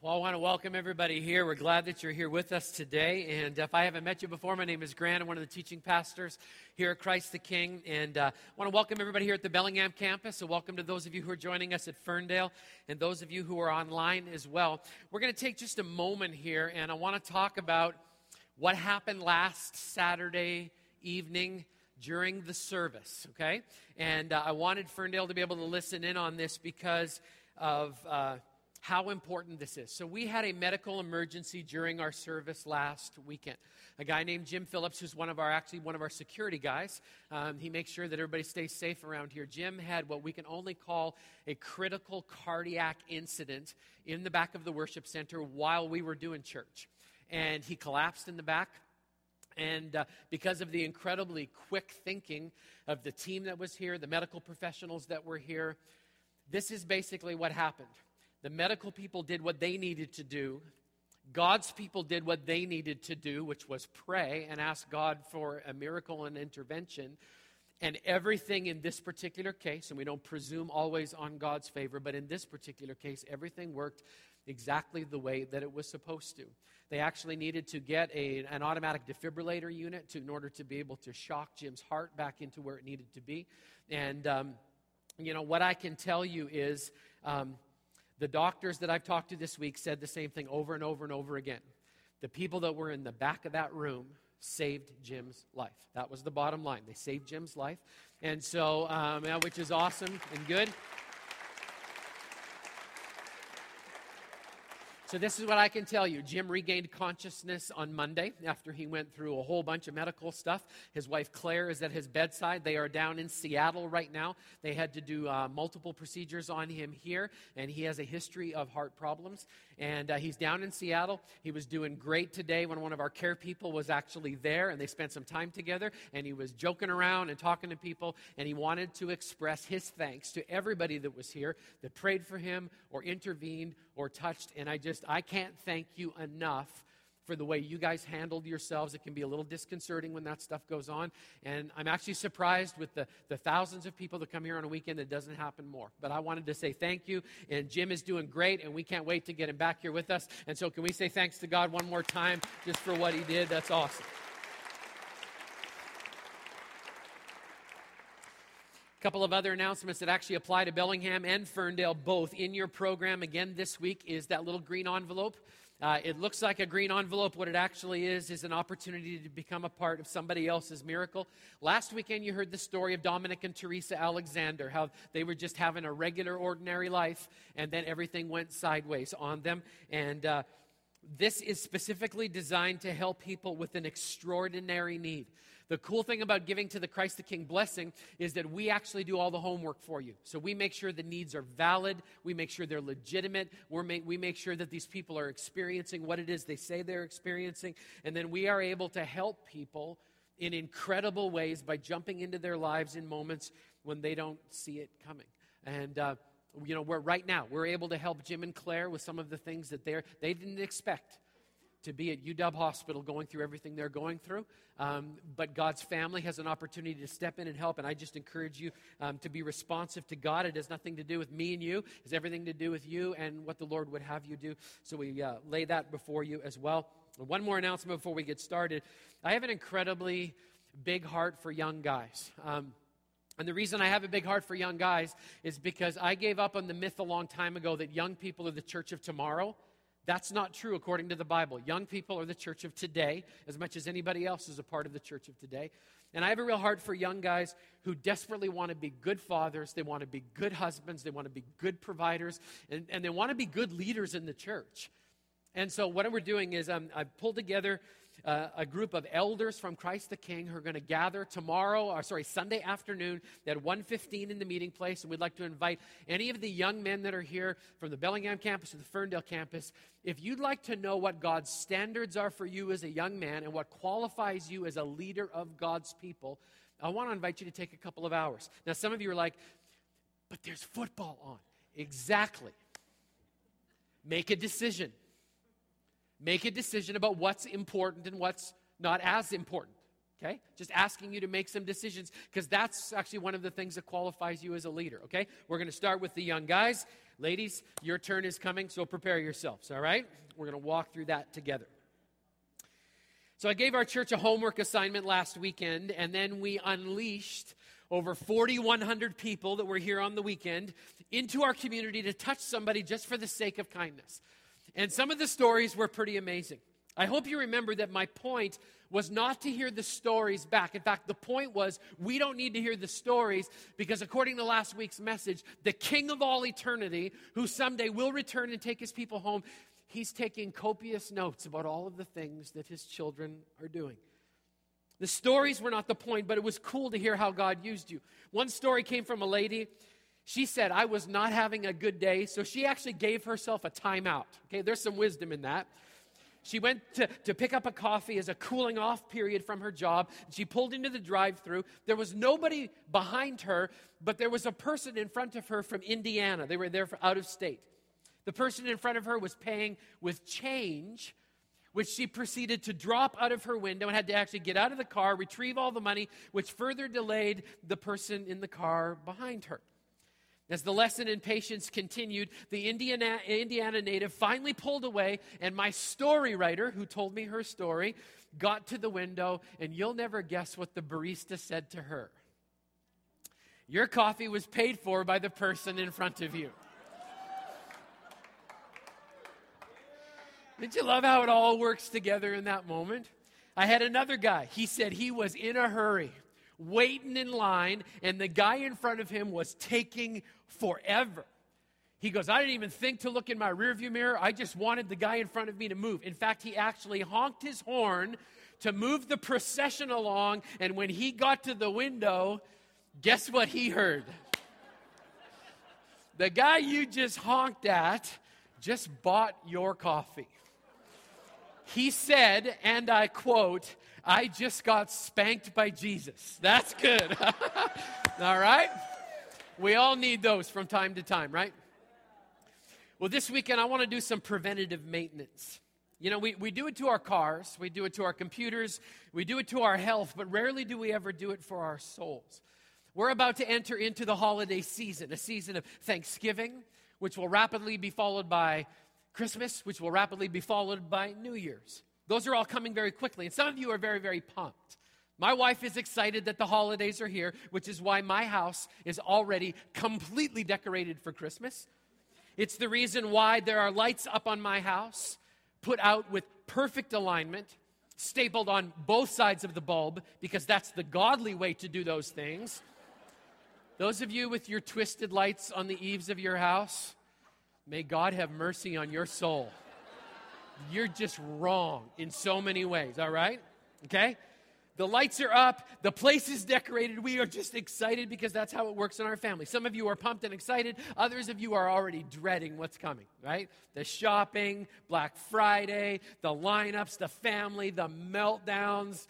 Well, I want to welcome everybody here. We're glad that you're here with us today. And if I haven't met you before, my name is Grant. I'm one of the teaching pastors here at Christ the King. And uh, I want to welcome everybody here at the Bellingham campus. So, welcome to those of you who are joining us at Ferndale and those of you who are online as well. We're going to take just a moment here, and I want to talk about what happened last Saturday evening during the service, okay? And uh, I wanted Ferndale to be able to listen in on this because of. Uh, how important this is. So, we had a medical emergency during our service last weekend. A guy named Jim Phillips, who's one of our actually one of our security guys, um, he makes sure that everybody stays safe around here. Jim had what we can only call a critical cardiac incident in the back of the worship center while we were doing church, and he collapsed in the back. And uh, because of the incredibly quick thinking of the team that was here, the medical professionals that were here, this is basically what happened. The medical people did what they needed to do. God's people did what they needed to do, which was pray and ask God for a miracle and intervention. And everything in this particular case, and we don't presume always on God's favor, but in this particular case, everything worked exactly the way that it was supposed to. They actually needed to get a, an automatic defibrillator unit to, in order to be able to shock Jim's heart back into where it needed to be. And, um, you know, what I can tell you is um, the doctors that I've talked to this week said the same thing over and over and over again. The people that were in the back of that room saved Jim's life. That was the bottom line. They saved Jim's life. And so, um, which is awesome and good. So, this is what I can tell you. Jim regained consciousness on Monday after he went through a whole bunch of medical stuff. His wife Claire is at his bedside. They are down in Seattle right now. They had to do uh, multiple procedures on him here, and he has a history of heart problems. And uh, he's down in Seattle. He was doing great today when one of our care people was actually there, and they spent some time together, and he was joking around and talking to people, and he wanted to express his thanks to everybody that was here that prayed for him or intervened or touched. And I just, I can't thank you enough for the way you guys handled yourselves. It can be a little disconcerting when that stuff goes on. And I'm actually surprised with the, the thousands of people that come here on a weekend, that doesn't happen more. But I wanted to say thank you. And Jim is doing great, and we can't wait to get him back here with us. And so, can we say thanks to God one more time just for what he did? That's awesome. A couple of other announcements that actually apply to Bellingham and Ferndale both in your program again this week is that little green envelope. Uh, it looks like a green envelope. What it actually is is an opportunity to become a part of somebody else's miracle. Last weekend, you heard the story of Dominic and Teresa Alexander, how they were just having a regular, ordinary life, and then everything went sideways on them. And uh, this is specifically designed to help people with an extraordinary need. The cool thing about giving to the Christ the King blessing is that we actually do all the homework for you. So we make sure the needs are valid, we make sure they're legitimate, we we make sure that these people are experiencing what it is they say they're experiencing, and then we are able to help people in incredible ways by jumping into their lives in moments when they don't see it coming. And, uh, you know, we're right now, we're able to help Jim and Claire with some of the things that they're, they didn't expect to be at UW Hospital going through everything they're going through. Um, but God's family has an opportunity to step in and help. And I just encourage you um, to be responsive to God. It has nothing to do with me and you, it has everything to do with you and what the Lord would have you do. So we uh, lay that before you as well. One more announcement before we get started. I have an incredibly big heart for young guys. Um, and the reason I have a big heart for young guys is because I gave up on the myth a long time ago that young people are the church of tomorrow. That's not true according to the Bible. Young people are the church of today as much as anybody else is a part of the church of today. And I have a real heart for young guys who desperately want to be good fathers, they want to be good husbands, they want to be good providers, and, and they want to be good leaders in the church. And so, what we're doing is um, I've pulled together uh, a group of elders from Christ the King who are going to gather tomorrow, or sorry, Sunday afternoon at 1.15 in the meeting place. And we'd like to invite any of the young men that are here from the Bellingham campus or the Ferndale campus. If you'd like to know what God's standards are for you as a young man and what qualifies you as a leader of God's people, I want to invite you to take a couple of hours. Now, some of you are like, but there's football on. Exactly. Make a decision. Make a decision about what's important and what's not as important. Okay? Just asking you to make some decisions because that's actually one of the things that qualifies you as a leader. Okay? We're going to start with the young guys. Ladies, your turn is coming, so prepare yourselves, all right? We're going to walk through that together. So I gave our church a homework assignment last weekend, and then we unleashed over 4,100 people that were here on the weekend into our community to touch somebody just for the sake of kindness. And some of the stories were pretty amazing. I hope you remember that my point was not to hear the stories back. In fact, the point was we don't need to hear the stories because, according to last week's message, the King of all eternity, who someday will return and take his people home, he's taking copious notes about all of the things that his children are doing. The stories were not the point, but it was cool to hear how God used you. One story came from a lady. She said, I was not having a good day, so she actually gave herself a timeout. Okay, there's some wisdom in that. She went to, to pick up a coffee as a cooling off period from her job. She pulled into the drive through. There was nobody behind her, but there was a person in front of her from Indiana. They were there for out of state. The person in front of her was paying with change, which she proceeded to drop out of her window and had to actually get out of the car, retrieve all the money, which further delayed the person in the car behind her. As the lesson in patience continued, the Indiana, Indiana native finally pulled away, and my story writer, who told me her story, got to the window, and you'll never guess what the barista said to her. Your coffee was paid for by the person in front of you. Did you love how it all works together in that moment? I had another guy. He said he was in a hurry waiting in line, and the guy in front of him was taking forever. He goes, I didn't even think to look in my rearview mirror. I just wanted the guy in front of me to move. In fact, he actually honked his horn to move the procession along, and when he got to the window, guess what he heard? The guy you just honked at just bought your coffee. He said, and I quote, I just got spanked by Jesus. That's good. all right? We all need those from time to time, right? Well, this weekend I want to do some preventative maintenance. You know, we, we do it to our cars, we do it to our computers, we do it to our health, but rarely do we ever do it for our souls. We're about to enter into the holiday season, a season of Thanksgiving, which will rapidly be followed by Christmas, which will rapidly be followed by New Year's. Those are all coming very quickly. And some of you are very, very pumped. My wife is excited that the holidays are here, which is why my house is already completely decorated for Christmas. It's the reason why there are lights up on my house, put out with perfect alignment, stapled on both sides of the bulb, because that's the godly way to do those things. Those of you with your twisted lights on the eaves of your house, may God have mercy on your soul you're just wrong in so many ways, all right? Okay? The lights are up, the place is decorated. We are just excited because that's how it works in our family. Some of you are pumped and excited, others of you are already dreading what's coming, right? The shopping, Black Friday, the lineups, the family, the meltdowns.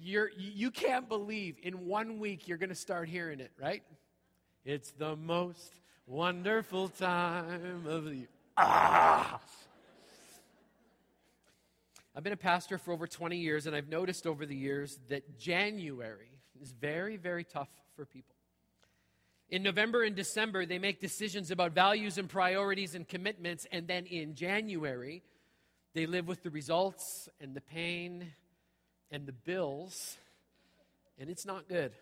You're, you can't believe in one week you're going to start hearing it, right? It's the most wonderful time of the year. Ah! I've been a pastor for over 20 years, and I've noticed over the years that January is very, very tough for people. In November and December, they make decisions about values and priorities and commitments, and then in January, they live with the results and the pain and the bills, and it's not good.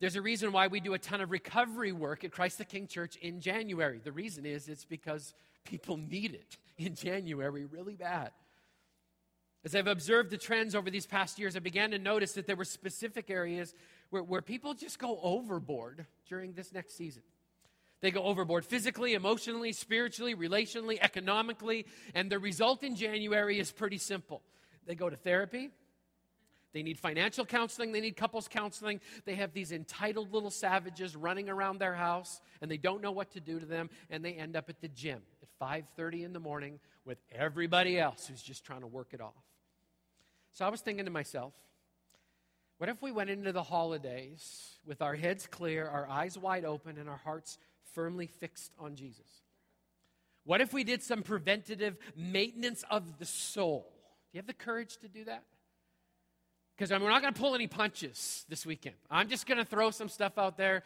There's a reason why we do a ton of recovery work at Christ the King Church in January. The reason is it's because people need it in January really bad. As I've observed the trends over these past years, I began to notice that there were specific areas where, where people just go overboard during this next season. They go overboard physically, emotionally, spiritually, relationally, economically, and the result in January is pretty simple. They go to therapy, they need financial counseling, they need couples counseling. They have these entitled little savages running around their house and they don't know what to do to them and they end up at the gym at 5:30 in the morning with everybody else who's just trying to work it off. So I was thinking to myself, what if we went into the holidays with our heads clear, our eyes wide open, and our hearts firmly fixed on Jesus? What if we did some preventative maintenance of the soul? Do you have the courage to do that? Because I mean, we're not going to pull any punches this weekend. I'm just going to throw some stuff out there.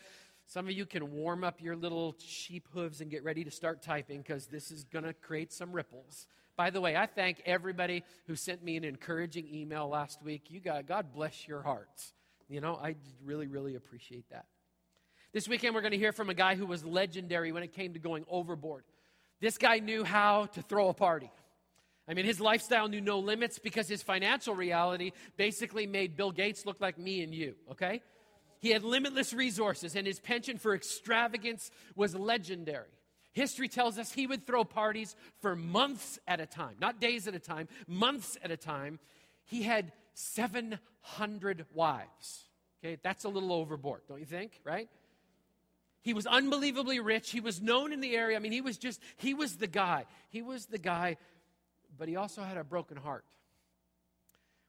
Some of you can warm up your little sheep hooves and get ready to start typing because this is going to create some ripples. By the way, I thank everybody who sent me an encouraging email last week. You got God bless your hearts. You know, I really, really appreciate that. This weekend, we're going to hear from a guy who was legendary when it came to going overboard. This guy knew how to throw a party. I mean, his lifestyle knew no limits because his financial reality basically made Bill Gates look like me and you, okay? He had limitless resources, and his penchant for extravagance was legendary. History tells us he would throw parties for months at a time, not days at a time, months at a time. He had 700 wives. Okay, that's a little overboard, don't you think, right? He was unbelievably rich. He was known in the area. I mean, he was just, he was the guy. He was the guy but he also had a broken heart.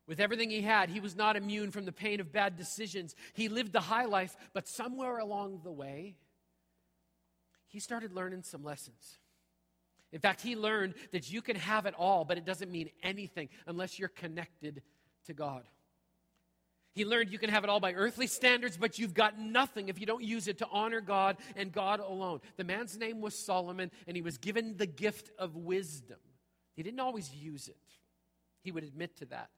With everything he had, he was not immune from the pain of bad decisions. He lived the high life, but somewhere along the way, he started learning some lessons. In fact, he learned that you can have it all, but it doesn't mean anything unless you're connected to God. He learned you can have it all by earthly standards, but you've got nothing if you don't use it to honor God and God alone. The man's name was Solomon, and he was given the gift of wisdom. He didn't always use it, he would admit to that.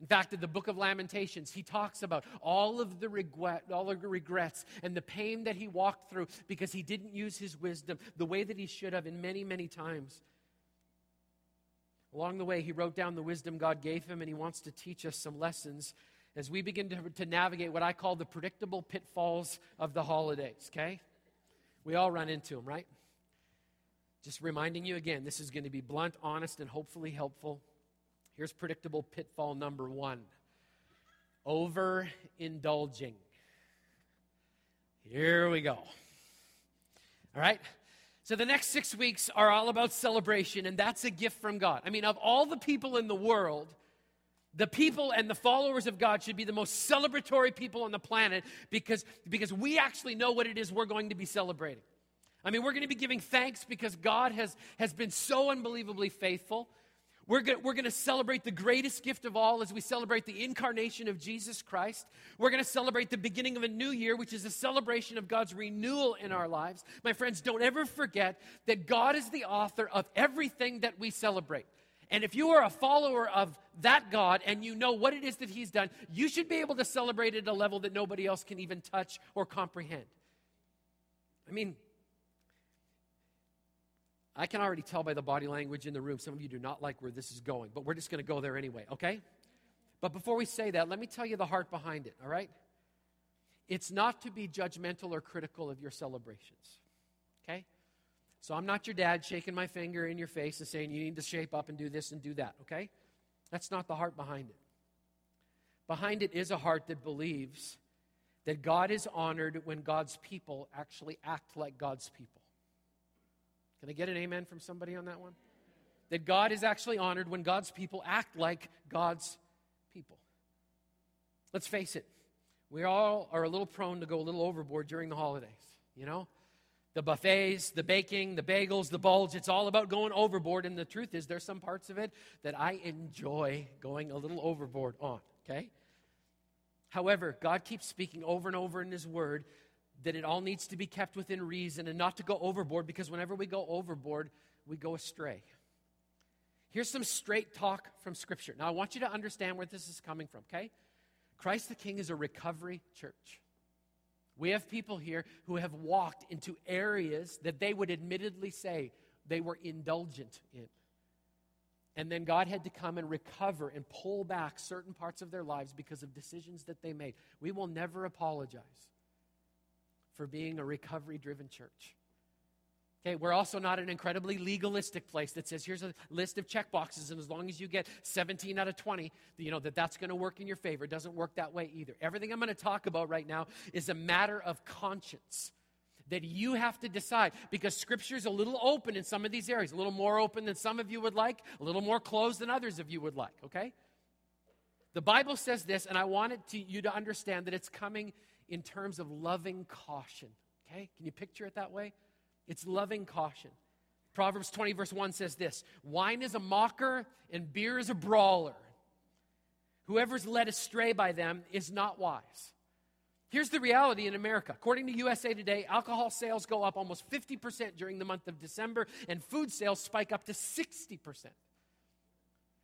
In fact, in the book of Lamentations, he talks about all of the regret, all of the regrets and the pain that he walked through because he didn't use his wisdom the way that he should have in many, many times. Along the way, he wrote down the wisdom God gave him, and he wants to teach us some lessons as we begin to, to navigate what I call the predictable pitfalls of the holidays, okay? We all run into them, right? Just reminding you again, this is going to be blunt, honest, and hopefully helpful. Here's predictable pitfall number one overindulging. Here we go. All right? So the next six weeks are all about celebration, and that's a gift from God. I mean, of all the people in the world, the people and the followers of God should be the most celebratory people on the planet because, because we actually know what it is we're going to be celebrating. I mean, we're going to be giving thanks because God has, has been so unbelievably faithful. We're going, we're to celebrate the greatest gift of all as we celebrate the incarnation of Jesus Christ. We're going to celebrate the beginning of a new year, which is a celebration of God's renewal in our lives. My friends, don't ever forget that God is the author of everything that we celebrate. And if you are a follower of that God and you know what it is that He's done, you should be able to celebrate at a level that nobody else can even touch or comprehend. I mean, I can already tell by the body language in the room, some of you do not like where this is going, but we're just going to go there anyway, okay? But before we say that, let me tell you the heart behind it, all right? It's not to be judgmental or critical of your celebrations, okay? So I'm not your dad shaking my finger in your face and saying you need to shape up and do this and do that, okay? That's not the heart behind it. Behind it is a heart that believes that God is honored when God's people actually act like God's people. Can I get an amen from somebody on that one? That God is actually honored when God's people act like God's people. Let's face it, we all are a little prone to go a little overboard during the holidays, you know? The buffets, the baking, the bagels, the bulge, it's all about going overboard. And the truth is, there's some parts of it that I enjoy going a little overboard on, okay? However, God keeps speaking over and over in His Word that it all needs to be kept within reason and not to go overboard because whenever we go overboard, we go astray. Here's some straight talk from Scripture. Now, I want you to understand where this is coming from, okay? Christ the King is a recovery church. We have people here who have walked into areas that they would admittedly say they were indulgent in. And then God had to come and recover and pull back certain parts of their lives because of decisions that they made. We will never apologize for being a recovery driven church. Okay, we're also not an incredibly legalistic place that says here's a list of check boxes, and as long as you get 17 out of 20, you know that that's going to work in your favor. It doesn't work that way either. Everything I'm going to talk about right now is a matter of conscience that you have to decide because scripture is a little open in some of these areas, a little more open than some of you would like, a little more closed than others of you would like, okay? The Bible says this, and I wanted to, you to understand that it's coming in terms of loving caution. Okay? Can you picture it that way? It's loving caution. Proverbs 20, verse 1 says this Wine is a mocker, and beer is a brawler. Whoever's led astray by them is not wise. Here's the reality in America. According to USA Today, alcohol sales go up almost 50% during the month of December, and food sales spike up to 60%.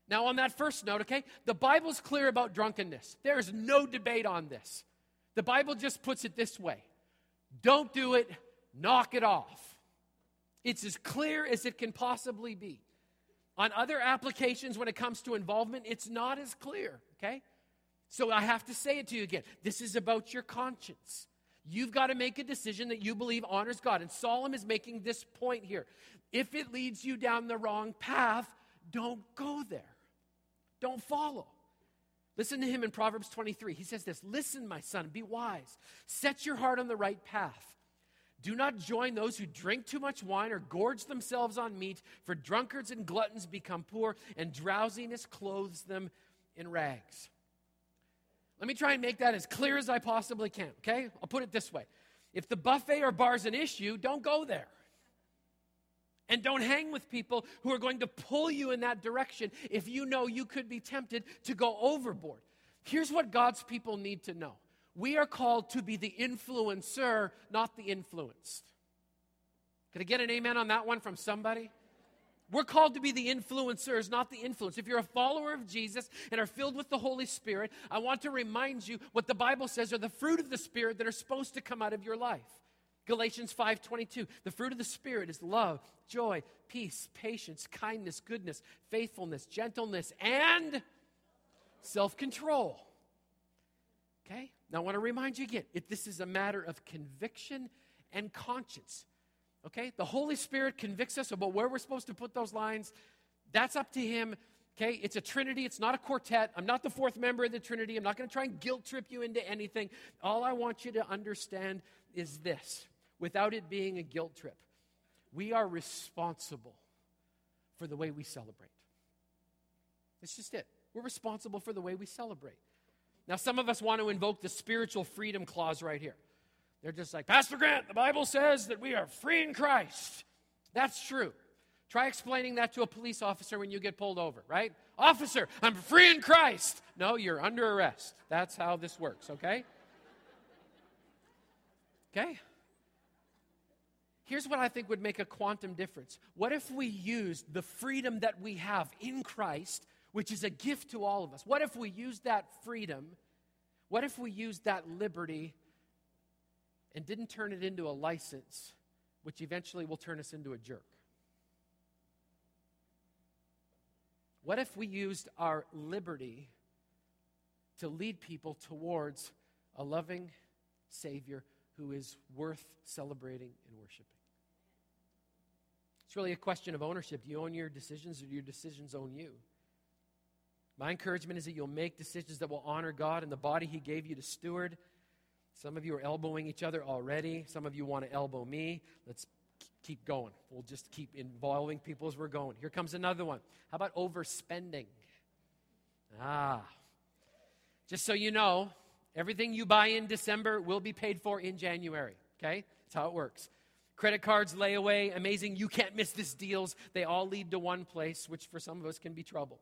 Now, on that first note, okay, the Bible's clear about drunkenness. There is no debate on this. The Bible just puts it this way don't do it, knock it off. It's as clear as it can possibly be. On other applications, when it comes to involvement, it's not as clear, okay? So I have to say it to you again. This is about your conscience. You've got to make a decision that you believe honors God. And Solomon is making this point here. If it leads you down the wrong path, don't go there. Don't follow. Listen to him in Proverbs 23. He says this Listen, my son, be wise. Set your heart on the right path. Do not join those who drink too much wine or gorge themselves on meat, for drunkards and gluttons become poor, and drowsiness clothes them in rags. Let me try and make that as clear as I possibly can, okay? I'll put it this way if the buffet or bar is an issue, don't go there. And don't hang with people who are going to pull you in that direction if you know you could be tempted to go overboard. Here's what God's people need to know we are called to be the influencer, not the influenced. Can I get an amen on that one from somebody? We're called to be the influencers, not the influence. If you're a follower of Jesus and are filled with the Holy Spirit, I want to remind you what the Bible says are the fruit of the Spirit that are supposed to come out of your life. Galatians 5:22. The fruit of the Spirit is love, joy, peace, patience, kindness, goodness, faithfulness, gentleness, and self-control. Okay? Now I want to remind you again, if this is a matter of conviction and conscience. Okay? The Holy Spirit convicts us about where we're supposed to put those lines. That's up to Him. Okay? It's a Trinity, it's not a quartet. I'm not the fourth member of the Trinity. I'm not going to try and guilt trip you into anything. All I want you to understand is this without it being a guilt trip. We are responsible for the way we celebrate. It's just it. We're responsible for the way we celebrate. Now, some of us want to invoke the spiritual freedom clause right here. They're just like, Pastor Grant, the Bible says that we are free in Christ. That's true. Try explaining that to a police officer when you get pulled over, right? Officer, I'm free in Christ. No, you're under arrest. That's how this works, okay? Okay? Here's what I think would make a quantum difference. What if we used the freedom that we have in Christ, which is a gift to all of us? What if we used that freedom? What if we used that liberty and didn't turn it into a license, which eventually will turn us into a jerk? What if we used our liberty to lead people towards a loving Savior who is worth celebrating and worshiping? It's really a question of ownership. Do you own your decisions or do your decisions own you? My encouragement is that you'll make decisions that will honor God and the body He gave you to steward. Some of you are elbowing each other already. Some of you want to elbow me. Let's keep going. We'll just keep involving people as we're going. Here comes another one. How about overspending? Ah. Just so you know, everything you buy in December will be paid for in January. Okay? That's how it works. Credit cards, layaway, amazing, you can't miss this deals. They all lead to one place, which for some of us can be trouble.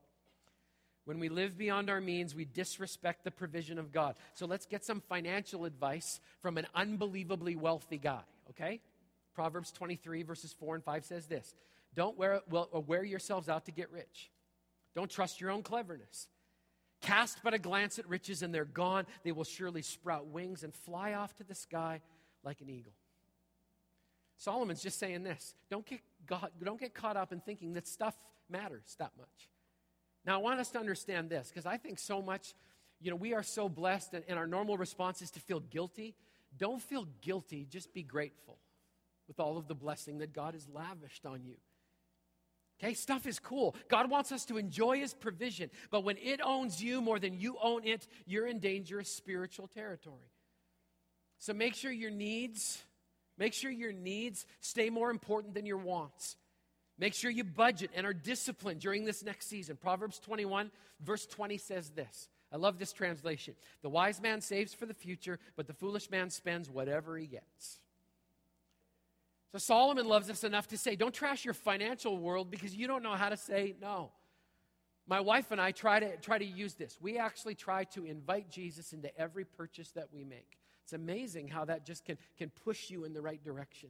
When we live beyond our means, we disrespect the provision of God. So let's get some financial advice from an unbelievably wealthy guy, okay? Proverbs 23, verses 4 and 5 says this Don't wear, well, uh, wear yourselves out to get rich. Don't trust your own cleverness. Cast but a glance at riches, and they're gone. They will surely sprout wings and fly off to the sky like an eagle. Solomon's just saying this don't get, God, don't get caught up in thinking that stuff matters that much. Now, I want us to understand this because I think so much, you know, we are so blessed, and, and our normal response is to feel guilty. Don't feel guilty, just be grateful with all of the blessing that God has lavished on you. Okay, stuff is cool. God wants us to enjoy His provision, but when it owns you more than you own it, you're in dangerous spiritual territory. So make sure your needs Make sure your needs stay more important than your wants. Make sure you budget and are disciplined during this next season. Proverbs 21, verse 20 says this. I love this translation. The wise man saves for the future, but the foolish man spends whatever he gets. So Solomon loves us enough to say, don't trash your financial world because you don't know how to say no. My wife and I try to, try to use this. We actually try to invite Jesus into every purchase that we make. It's amazing how that just can, can push you in the right direction.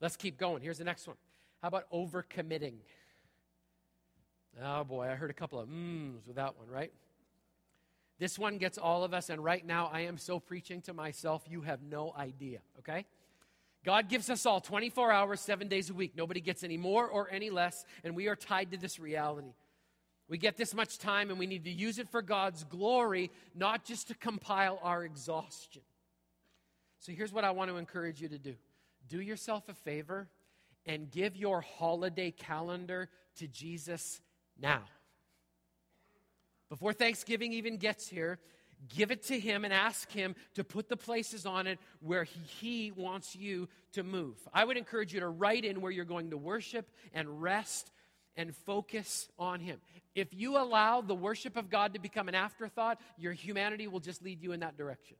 Let's keep going. Here's the next one. How about overcommitting? Oh boy, I heard a couple of mms with that one, right? This one gets all of us, and right now I am so preaching to myself, you have no idea, okay? God gives us all 24 hours, seven days a week. Nobody gets any more or any less, and we are tied to this reality. We get this much time, and we need to use it for God's glory, not just to compile our exhaustion. So here's what I want to encourage you to do do yourself a favor and give your holiday calendar to Jesus now. Before Thanksgiving even gets here, give it to Him and ask Him to put the places on it where He, wants you to move. I would encourage you to write in where you're going to worship and rest and focus on Him. If you allow the worship of God to become an afterthought, your humanity will just lead you in that direction.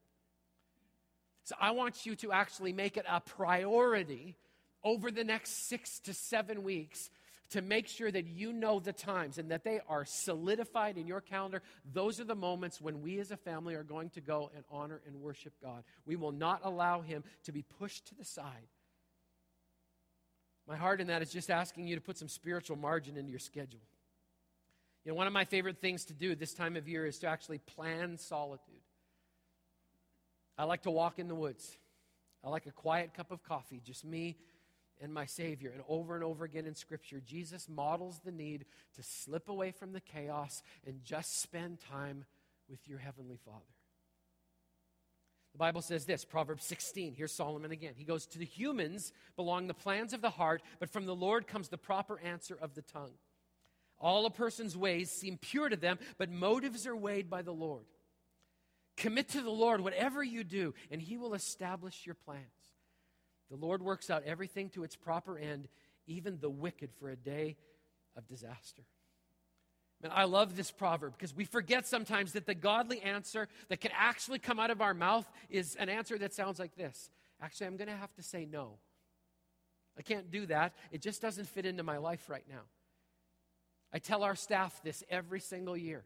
So I want you to actually make it a priority over the next six to seven weeks to make sure that you know the times and that they are solidified in your calendar. Those are the moments when we as a family are going to go and honor and worship God. We will not allow Him to be pushed to the side. My heart in that is just asking you to put some spiritual margin into your schedule. You know, one of my favorite things to do this time of year is to actually plan solitude. I like to walk in the woods. I like a quiet cup of coffee, just me and my Savior. And over and over again in Scripture, Jesus models the need to slip away from the chaos and just spend time with your Heavenly Father. The Bible says this, Proverbs 16. Here's Solomon again. He goes, To the humans belong the plans of the heart, but from the Lord comes the proper answer of the tongue. All a person's ways seem pure to them, but motives are weighed by the Lord. Commit to the Lord whatever you do, and He will establish your plans. The Lord works out everything to its proper end, even the wicked for a day of disaster. I love this proverb because we forget sometimes that the godly answer that can actually come out of our mouth is an answer that sounds like this Actually, I'm going to have to say no. I can't do that. It just doesn't fit into my life right now. I tell our staff this every single year.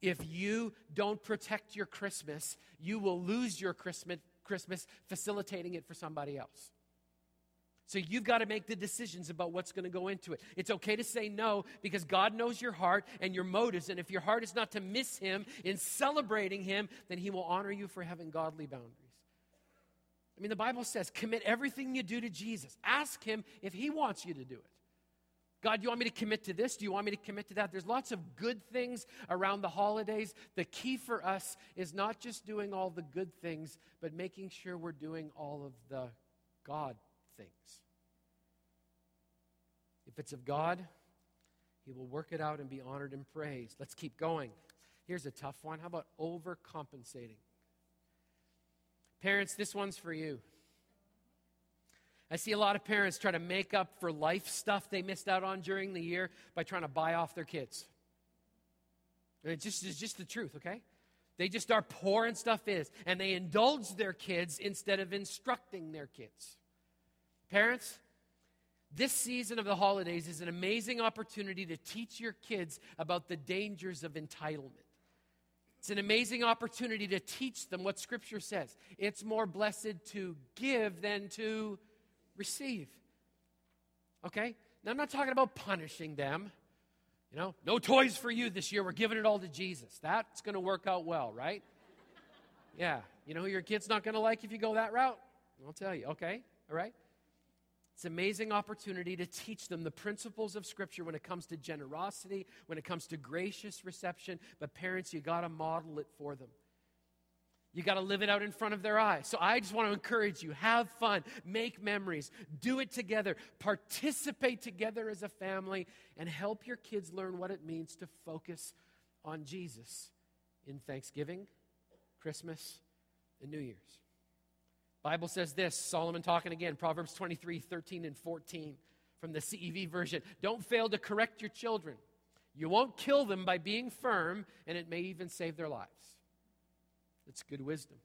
If you don't protect your Christmas, you will lose your Christmas, Christmas facilitating it for somebody else. So you've got to make the decisions about what's going to go into it. It's okay to say no because God knows your heart and your motives. And if your heart is not to miss Him in celebrating Him, then He will honor you for having godly boundaries. I mean, the Bible says, commit everything you do to Jesus. Ask Him if He wants you to do it. God, do you want me to commit to this? Do you want me to commit to that? There's lots of good things around the holidays. The key for us is not just doing all the good things, but making sure we're doing all of the God things. If it's of God, He will work it out and be honored and praised. Let's keep going. Here's a tough one. How about overcompensating? Parents, this one's for you. I see a lot of parents try to make up for life stuff they missed out on during the year by trying to buy off their kids. And it just is just the truth, okay? They just are poor and stuff is, and they indulge their kids instead of instructing their kids. Parents, this season of the holidays is an amazing opportunity to teach your kids about the dangers of entitlement. It's an amazing opportunity to teach them what Scripture says. It's more blessed to give than to receive. Okay? Now, I'm not talking about punishing them. You know, no toys for you this year. We're giving it all to Jesus. That's going to work out well, right? Yeah. You know your kid's not going to like if you go that route? I'll tell you. Okay? All right? It's an amazing opportunity to teach them the principles of Scripture when it comes to generosity, when it comes to gracious reception. But parents, you got to model it for them. You got to live it out in front of their eyes. So I just want to encourage you have fun, make memories, do it together, participate together as a family, and help your kids learn what it means to focus on Jesus in Thanksgiving, Christmas, and New Year's. Bible says this, Solomon talking again, Proverbs 23, 13 and 14 from the CEV version. Don't fail to correct your children. You won't kill them by being firm, and it may even save their lives. It's good wisdom.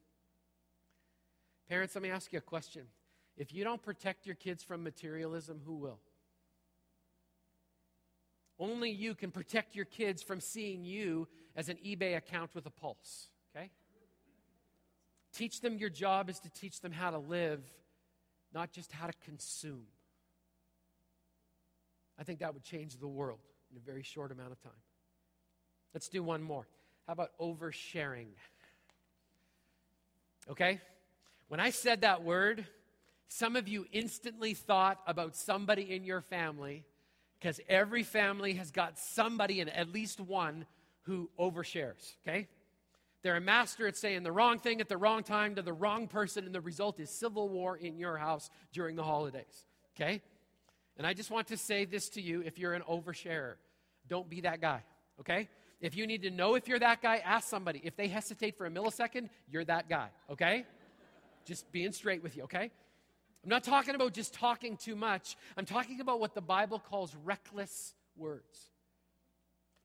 Parents, let me ask you a question. If you don't protect your kids from materialism, who will? Only you can protect your kids from seeing you as an eBay account with a pulse? Teach them your job is to teach them how to live, not just how to consume. I think that would change the world in a very short amount of time. Let's do one more. How about oversharing? Okay? When I said that word, some of you instantly thought about somebody in your family because every family has got somebody and at least one who overshares, okay? They're a master at saying the wrong thing at the wrong time to the wrong person, and the result is civil war in your house during the holidays, okay? And I just want to say this to you if you're an oversharer, don't be that guy, okay? If you need to know if you're that guy, ask somebody. If they hesitate for a millisecond, you're that guy, okay? just being straight with you, okay? I'm not talking about just talking too much. I'm talking about what the Bible calls reckless words.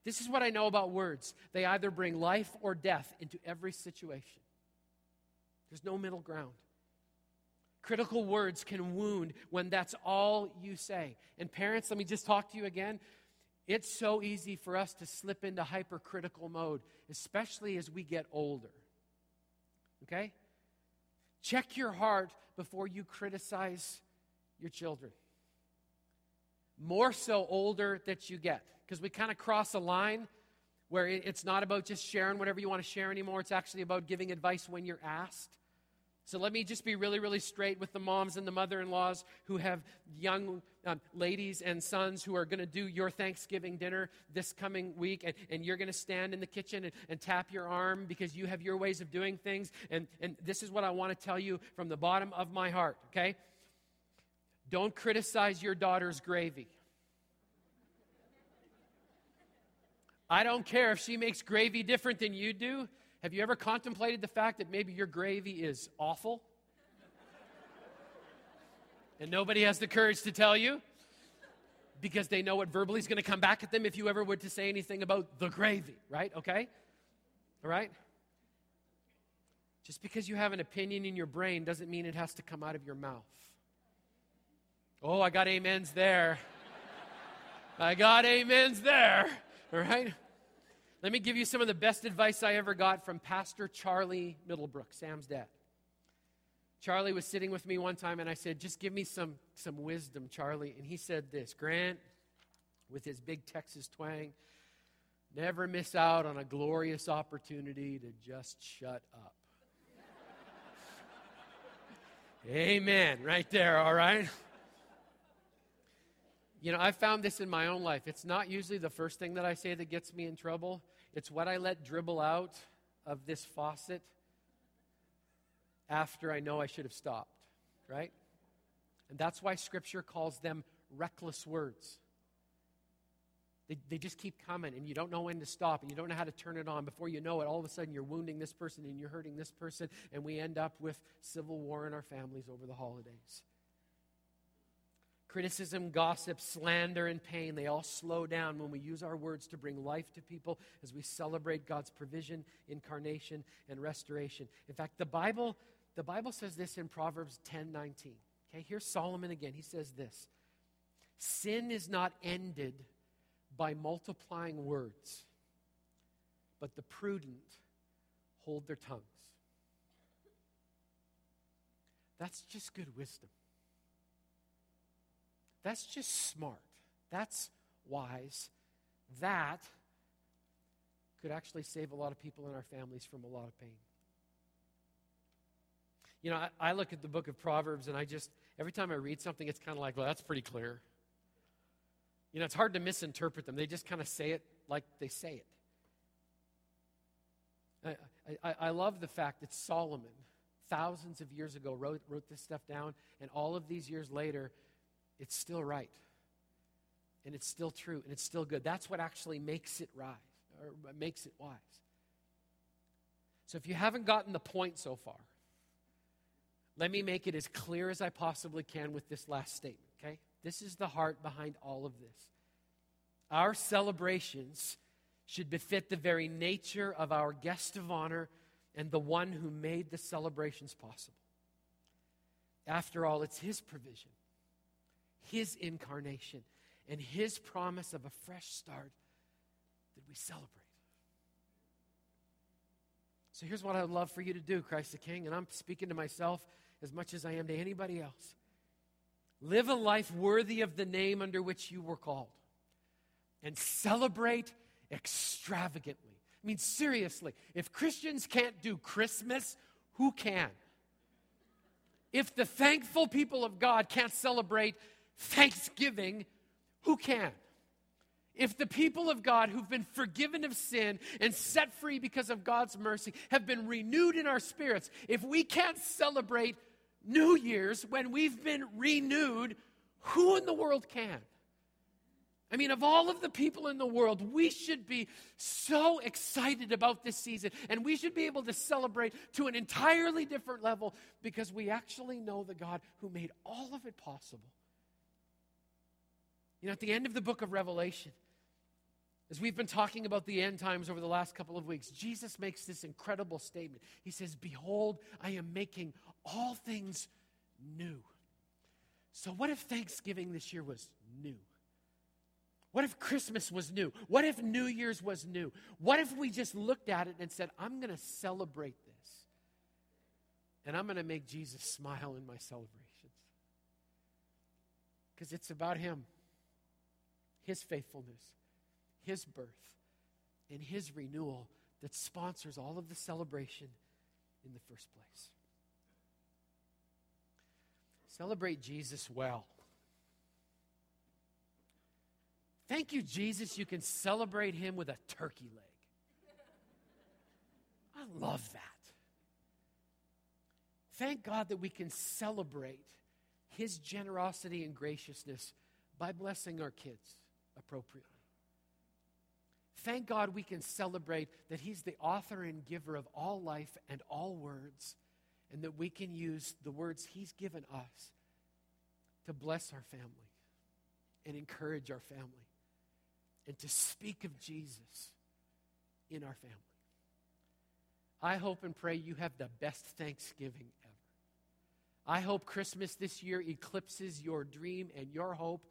This is what I know about words they either bring life or death into every situation, there's no middle ground. Critical words can wound when that's all you say. And parents, let me just talk to you again. It's so easy for us to slip into hypercritical mode, especially as we get older. Okay? Check your heart before you criticize your children. More so older that you get, because we kind of cross a line where it's not about just sharing whatever you want to share anymore. It's actually about giving advice when you're asked. So let me just be really, really straight with the moms and the mother in laws who have young um, ladies and sons who are going to do your Thanksgiving dinner this coming week, and, and you're going to stand in the kitchen and, and tap your arm because you have your ways of doing things. And, and this is what I want to tell you from the bottom of my heart, okay? Don't criticize your daughter's gravy. I don't care if she makes gravy different than you do. Have you ever contemplated the fact that maybe your gravy is awful? and nobody has the courage to tell you because they know what verbally is going to come back at them if you ever were to say anything about the gravy, right? Okay? All right? Just because you have an opinion in your brain doesn't mean it has to come out of your mouth. Oh, I got amens there. I got amens there. All right? Let me give you some of the best advice I ever got from Pastor Charlie Middlebrook, Sam's dad. Charlie was sitting with me one time and I said, Just give me some, some wisdom, Charlie. And he said this Grant, with his big Texas twang, never miss out on a glorious opportunity to just shut up. Amen, right there, all right? You know, I found this in my own life. It's not usually the first thing that I say that gets me in trouble. It's what I let dribble out of this faucet after I know I should have stopped, right? And that's why Scripture calls them reckless words. They, they just keep coming, and you don't know when to stop, and you don't know how to turn it on. Before you know it, all of a sudden you're wounding this person and you're hurting this person, and we end up with civil war in our families over the holidays. Criticism, gossip, slander, and pain, they all slow down when we use our words to bring life to people as we celebrate God's provision, incarnation, and restoration. In fact, the Bible, the Bible says this in Proverbs 10 19. Okay, here's Solomon again. He says this Sin is not ended by multiplying words, but the prudent hold their tongues. That's just good wisdom. That's just smart. That's wise. That could actually save a lot of people in our families from a lot of pain. You know, I, I, look at the book of Proverbs and I just, every time I read something, it's kind of like, well, that's pretty clear. You know, it's hard to misinterpret them. They just kind of say it like they say it. I, I, I love the fact that Solomon, thousands of years ago, wrote, wrote this stuff down, and all of these years later, it's still right. And it's still true and it's still good. That's what actually makes it right or makes it wise. So if you haven't gotten the point so far, let me make it as clear as I possibly can with this last statement, okay? This is the heart behind all of this. Our celebrations should befit the very nature of our guest of honor and the one who made the celebrations possible. After all, it's his provision his incarnation and his promise of a fresh start that we celebrate. So here's what I'd love for you to do, Christ the King, and I'm speaking to myself as much as I am to anybody else. Live a life worthy of the name under which you were called and celebrate extravagantly. I mean, seriously, if Christians can't do Christmas, who can? If the thankful people of God can't celebrate Thanksgiving, who can? If the people of God who've been forgiven of sin and set free because of God's mercy have been renewed in our spirits, if we can't celebrate New Year's when we've been renewed, who in the world can? I mean, of all of the people in the world, we should be so excited about this season, and we should be able to celebrate to an entirely different level because we actually know the God who made all of it possible. You know, at the end of the book of Revelation, as we've been talking about the end times over the last couple of weeks, Jesus makes this incredible statement. He says, Behold, I am making all things new. So, what if Thanksgiving this year was new? What if Christmas was new? What if New Year's was new? What if we just looked at it and said, I'm going to celebrate this? And I'm going to make Jesus smile in my celebrations. Because it's about Him, His faithfulness, his birth and His renewal that sponsors all of the celebration in the first place. Celebrate Jesus well. Thank you, Jesus, you can celebrate Him with a turkey leg. I love that. Thank God that we can celebrate His generosity and graciousness by blessing our kids appropriately. Thank God we can celebrate that He's the author and giver of all life and all words, and that we can use the words He's given us to bless our family and encourage our family and to speak of Jesus in our family. I hope and pray you have the best Thanksgiving ever. I hope Christmas this year eclipses your dream and your hope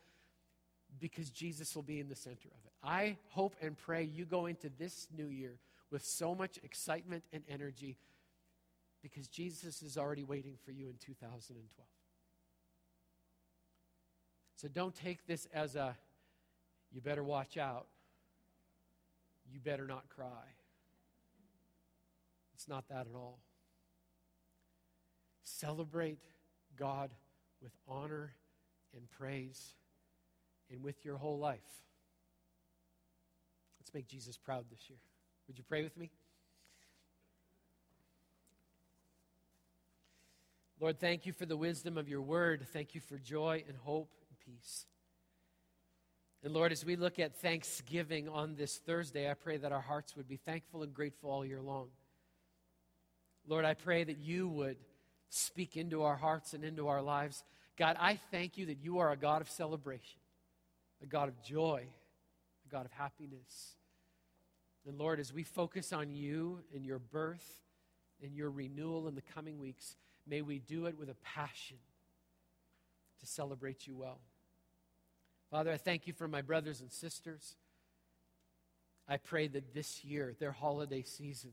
because Jesus will be in the center of it. I hope and pray you go into this new year with so much excitement and energy because Jesus is already waiting for you in 2012. So don't take this as a, you better watch out. You better not cry. It's not that at all. Celebrate God with honor and praise and with your whole life. Let's make Jesus proud this year. Would you pray with me? Lord, thank you for the wisdom of your word. Thank you for joy and hope and peace. And Lord, as we look at Thanksgiving on this Thursday, I pray that our hearts would be thankful and grateful all year long. Lord, I pray that you would speak into our hearts and into our lives. God, I thank you that you are a God of celebration a God of joy, a God of happiness. And Lord, as we focus on you and your birth and your renewal in the coming weeks, may we do it with a passion to celebrate you well. Father, I thank you for my brothers and sisters. I pray that this year, their holiday season,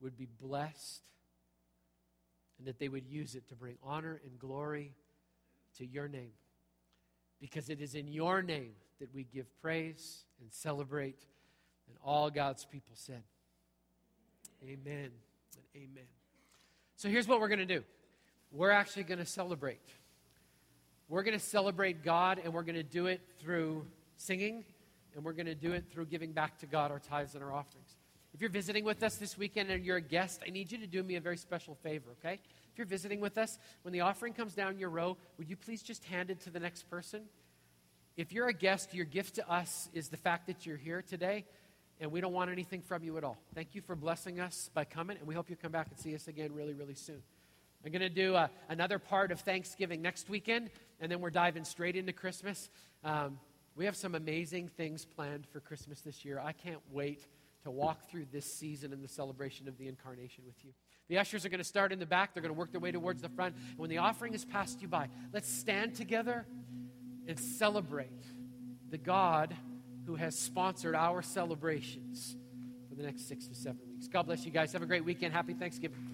would be blessed and that they would use it to bring honor and glory to your name because it is in your name that we give praise and celebrate. And all God's people said, Amen and amen. So here's what we're going to do we're actually going to celebrate. We're going to celebrate God, and we're going to do it through singing, and we're going to do it through giving back to God our tithes and our offerings. If you're visiting with us this weekend and you're a guest, I need you to do me a very special favor, okay? If you're visiting with us, when the offering comes down your row, would you please just hand it to the next person? If you're a guest, your gift to us is the fact that you're here today, and we don't want anything from you at all. Thank you for blessing us by coming, and we hope you come back and see us again really, really soon. I'm going to do uh, another part of Thanksgiving next weekend, and then we're diving straight into Christmas. Um, we have some amazing things planned for Christmas this year. I can't wait to walk through this season and the celebration of the incarnation with you. The ushers are going to start in the back, they're going to work their way towards the front. And when the offering is passed you by, let's stand together and celebrate the God who has sponsored our celebrations for the next six to seven weeks. God bless you guys. Have a great weekend. Happy Thanksgiving.